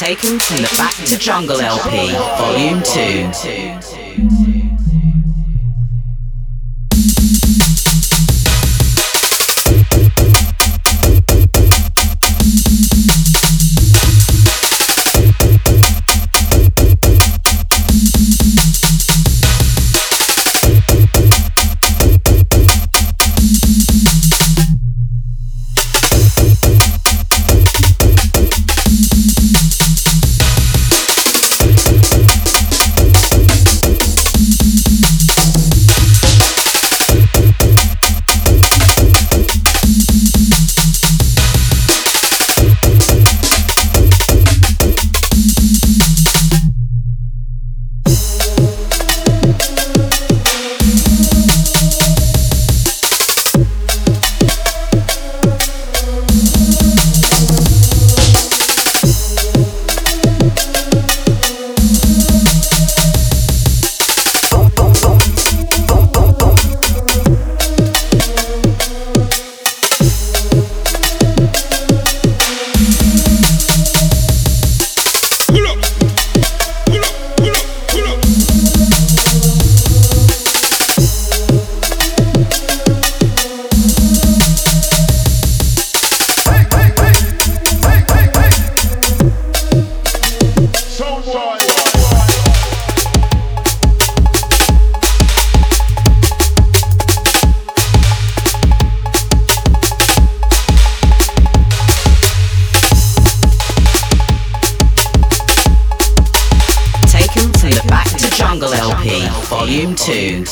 Taken from the Back to Jungle LP, Volume 2. Jungle LP Volume 2.